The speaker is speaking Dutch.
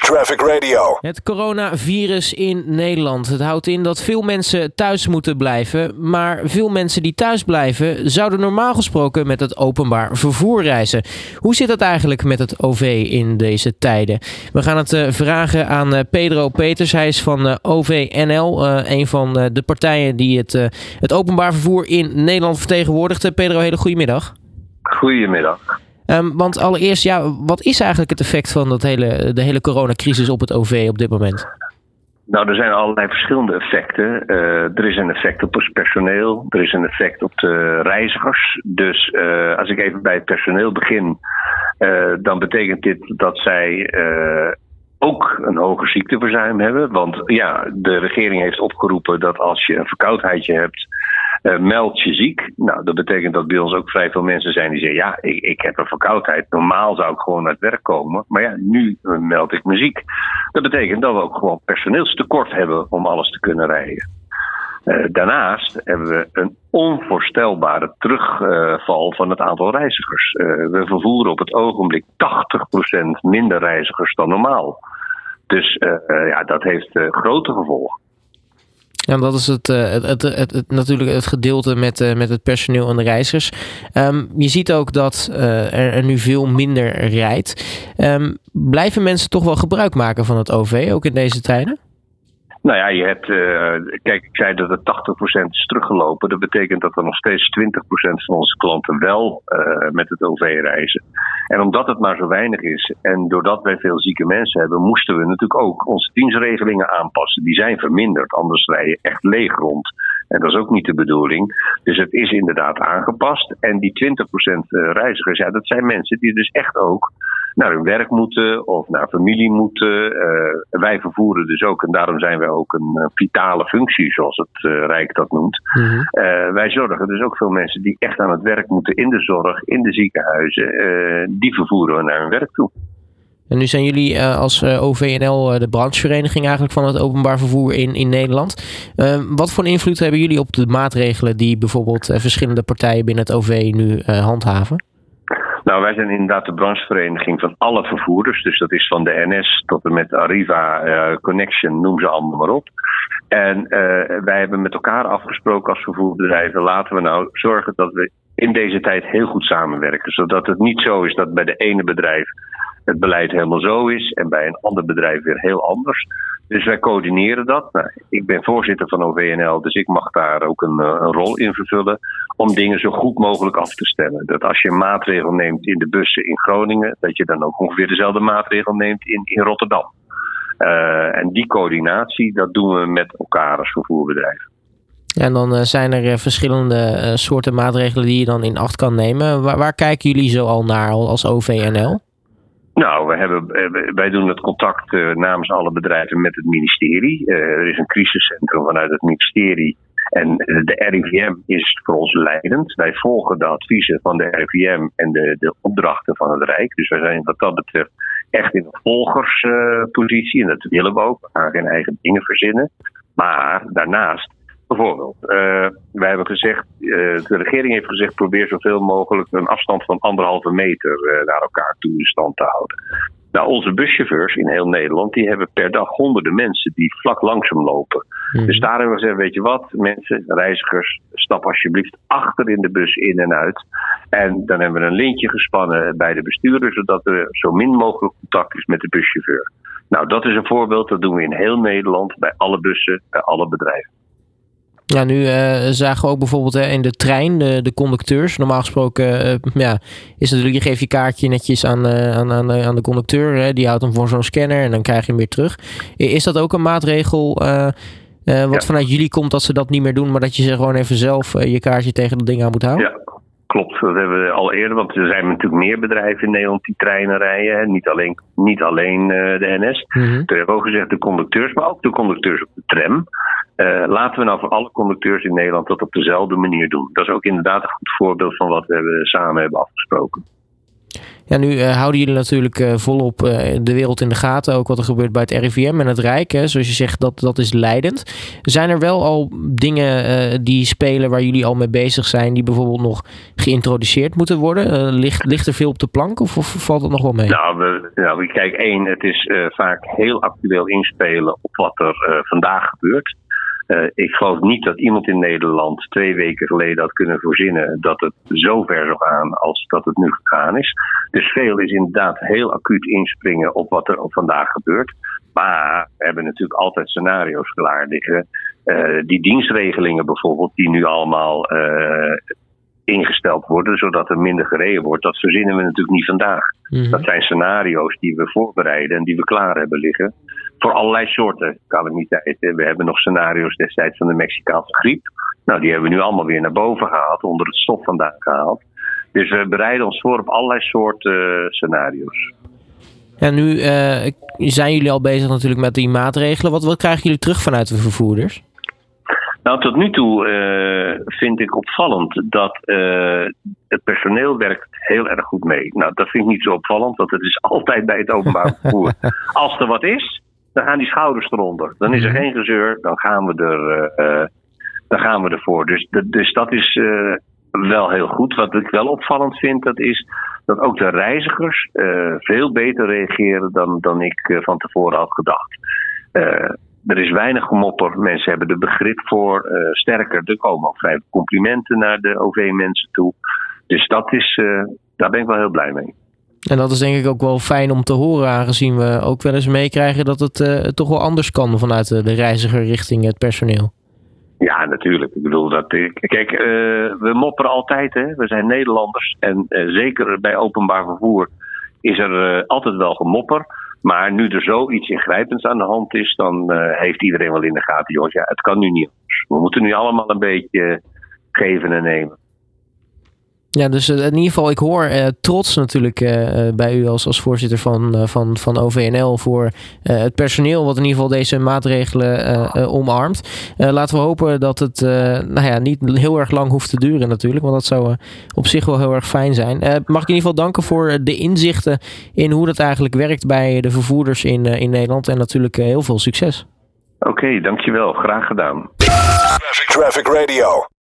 Traffic Radio. Het coronavirus in Nederland. Het houdt in dat veel mensen thuis moeten blijven. Maar veel mensen die thuis blijven zouden normaal gesproken met het openbaar vervoer reizen. Hoe zit dat eigenlijk met het OV in deze tijden? We gaan het uh, vragen aan uh, Pedro Peters. Hij is van uh, OVNL, een van de partijen die het, het openbaar vervoer in Nederland vertegenwoordigt. Pedro, hele goedemiddag. Goedemiddag. Um, want allereerst, ja, wat is eigenlijk het effect van dat hele, de hele coronacrisis op het OV op dit moment? Nou, er zijn allerlei verschillende effecten. Uh, er is een effect op het personeel, er is een effect op de reizigers. Dus uh, als ik even bij het personeel begin, uh, dan betekent dit dat zij ook een hoger ziekteverzuim hebben. Want ja, de regering heeft opgeroepen dat als je een verkoudheidje hebt, uh, meld je ziek. Nou, dat betekent dat bij ons ook vrij veel mensen zijn die zeggen: Ja, ik, ik heb een verkoudheid. Normaal zou ik gewoon naar het werk komen. Maar ja, nu meld ik me ziek. Dat betekent dat we ook gewoon personeelstekort hebben om alles te kunnen rijden. Uh, daarnaast hebben we een onvoorstelbare terugval van het aantal reizigers. We vervoeren op het ogenblik 80% minder reizigers dan normaal. Dus ja, dat heeft grote gevolgen. Ja, dat is het, het, het, het, natuurlijk het gedeelte met, met het personeel en de reizigers. Um, je ziet ook dat uh, er, er, nu veel minder rijdt. Um, blijven mensen toch wel gebruik maken van het OV, ook in deze tijden? Nou ja, je hebt, uh, kijk, ik zei dat het 80% is teruggelopen. Dat betekent dat er nog steeds 20% van onze klanten wel uh, met het OV reizen. En omdat het maar zo weinig is en doordat wij veel zieke mensen hebben, moesten we natuurlijk ook onze dienstregelingen aanpassen. Die zijn verminderd, anders rij je echt leeg rond. En dat is ook niet de bedoeling. Dus het is inderdaad aangepast. En die 20% reizigers, ja, dat zijn mensen die dus echt ook naar hun werk moeten of naar familie moeten. Uh, wij vervoeren dus ook, en daarom zijn wij ook een uh, vitale functie, zoals het uh, Rijk dat noemt. Mm -hmm. wij zorgen dus ook veel mensen die echt aan het werk moeten in de zorg, in de ziekenhuizen, die vervoeren we naar hun werk toe. En nu zijn jullie als OVNL de branchevereniging eigenlijk van het openbaar vervoer in, in Nederland. wat voor invloed hebben jullie op de maatregelen die bijvoorbeeld verschillende partijen binnen het OV nu handhaven? Nou, wij zijn inderdaad de branchevereniging van alle vervoerders. Dus dat is van de NS tot en met Arriva, uh, Connection, noem ze allemaal maar op. En uh, wij hebben met elkaar afgesproken als vervoerbedrijven, laten we nou zorgen dat we in deze tijd heel goed samenwerken. Zodat het niet zo is dat bij de ene bedrijf het beleid helemaal zo is en bij een ander bedrijf weer heel anders. Dus wij coördineren dat. Nou, ik ben voorzitter van OVNL, dus ik mag daar ook een, een, rol in vervullen om dingen zo goed mogelijk af te stemmen. Dat als je een maatregel neemt in de bussen in Groningen, dat je dan ook ongeveer dezelfde maatregel neemt in, in Rotterdam. Uh, en die coördinatie, dat doen we met elkaar als vervoerbedrijf. En dan uh, zijn er verschillende soorten maatregelen die je dan in acht kan nemen. Waar, waar kijken jullie zo al naar als OVNL? Nou, we hebben, wij doen het contact uh, namens alle bedrijven met het ministerie. Uh, er is een crisiscentrum vanuit het ministerie. En de RIVM is voor ons leidend. Wij volgen de adviezen van de RIVM en de, de opdrachten van het Rijk. Dus wij zijn wat dat betreft echt in een volgerspositie. En dat willen we ook. We gaan geen eigen dingen verzinnen. Maar daarnaast Bijvoorbeeld, uh, wij hebben gezegd, uh, de regering heeft gezegd, probeer zoveel mogelijk een afstand van anderhalve meter uh, naar elkaar toe in stand te houden. Nou, onze buschauffeurs in heel Nederland, die hebben per dag honderden mensen die vlak langzaam lopen. Mm. Dus daar hebben we gezegd, weet je wat, mensen, reizigers, stap alsjeblieft achter in de bus in en uit. En dan hebben we een lintje gespannen bij de bestuurder, zodat er zo min mogelijk contact is met de buschauffeur. Nou, dat is een voorbeeld, dat doen we in heel Nederland, bij alle bussen, bij alle bedrijven. Ja, nu uh, zagen we ook bijvoorbeeld hè, in de trein de, de conducteurs. Normaal gesproken uh, ja, is natuurlijk, je geeft je kaartje netjes aan, uh, aan, aan, aan de conducteur. Hè, die houdt hem voor zo'n scanner en dan krijg je hem weer terug. Is dat ook een maatregel wat ja. vanuit jullie komt dat ze dat niet meer doen, maar dat je ze gewoon even zelf je kaartje tegen dat ding aan moet houden? Ja. Klopt, dat hebben we al eerder, want er zijn natuurlijk meer bedrijven in Nederland die treinen rijden. Hè. Niet alleen, niet alleen de NS. Mm -hmm. Toen hebben we ook gezegd de conducteurs, maar ook de conducteurs op de tram. Uh, laten we nou voor alle conducteurs in Nederland dat op dezelfde manier doen. Dat is ook inderdaad een goed voorbeeld van wat we hebben, samen hebben afgesproken. Ja, nu uh, houden jullie natuurlijk uh, volop uh, de wereld in de gaten. Ook wat er gebeurt bij het RIVM en het Rijk. Hè. Zoals je zegt, dat, dat is leidend. Zijn er wel al dingen die spelen waar jullie al mee bezig zijn... die bijvoorbeeld nog geïntroduceerd moeten worden? ligt, ligt er veel op de plank of, of valt dat nog wel mee? Nou, we, nou, kijk, één, het is vaak heel actueel inspelen op wat er vandaag gebeurt. Uh, ik geloof niet dat iemand in Nederland twee weken geleden had kunnen voorzinnen dat het zo ver zou gaan als dat het nu gegaan is. Dus veel is inderdaad heel acuut inspringen op wat er vandaag gebeurt. Maar we hebben natuurlijk altijd scenario's klaar liggen. Uh, die dienstregelingen bijvoorbeeld, die nu allemaal uh, ingesteld worden, zodat er minder gereden wordt, dat verzinnen we natuurlijk niet vandaag. Mm Dat zijn scenario's die we voorbereiden en die we klaar hebben liggen voor allerlei soorten calamiteiten. We hebben nog scenario's destijds van de Mexicaanse griep. Nou, die hebben we nu allemaal weer naar boven gehaald, onder het stof vandaan gehaald. Dus we bereiden ons voor op allerlei soorten uh, scenario's. Ja, nu uh, zijn jullie al bezig natuurlijk met die maatregelen. Wat, wat krijgen jullie terug vanuit de vervoerders? Nou, tot nu toe uh, vind ik opvallend dat uh, het personeel werkt heel erg goed mee. Nou, dat vind ik niet zo opvallend, want het is altijd bij het openbaar vervoer. Als er wat is, dan gaan die schouders eronder. Dan is er mhm. geen gezeur, dan gaan we, er, uh, dan gaan we ervoor. Dus, dus dat is uh, wel heel goed. Wat ik wel opvallend vind, dat is dat ook de reizigers uh, veel beter reageren dan, dan ik van tevoren had gedacht. er is weinig gemopper, mensen hebben er begrip voor. sterker, er komen ook vrij complimenten naar de OV-mensen toe. Dus dat is, daar ben ik wel heel blij mee. En dat is denk ik ook wel fijn om te horen, aangezien we ook wel eens meekrijgen dat het uh, toch wel anders kan vanuit de, reiziger richting het personeel. Ja, natuurlijk. Ik bedoel dat. Kijk, uh, we mopperen altijd, hè. We zijn Nederlanders. En zeker bij openbaar vervoer is er altijd wel gemopper. Maar nu er zoiets ingrijpends aan de hand is, dan heeft iedereen wel in de gaten, jongens, ja, het kan nu niet anders. We moeten nu allemaal een beetje geven en nemen. Ja, dus eh, in ieder geval, ik hoor uh, trots natuurlijk uh, bij u als, als voorzitter van, van, van OVNL voor het personeel wat in ieder geval deze maatregelen omarmt. laten we hopen dat het nou ja, niet heel erg lang hoeft te duren natuurlijk, want dat zou op zich wel heel erg fijn zijn. mag ik in ieder geval danken voor de inzichten in hoe dat eigenlijk werkt bij de vervoerders in, in Nederland en natuurlijk heel veel succes. Oké, dankjewel. Graag gedaan. Traffic Radio.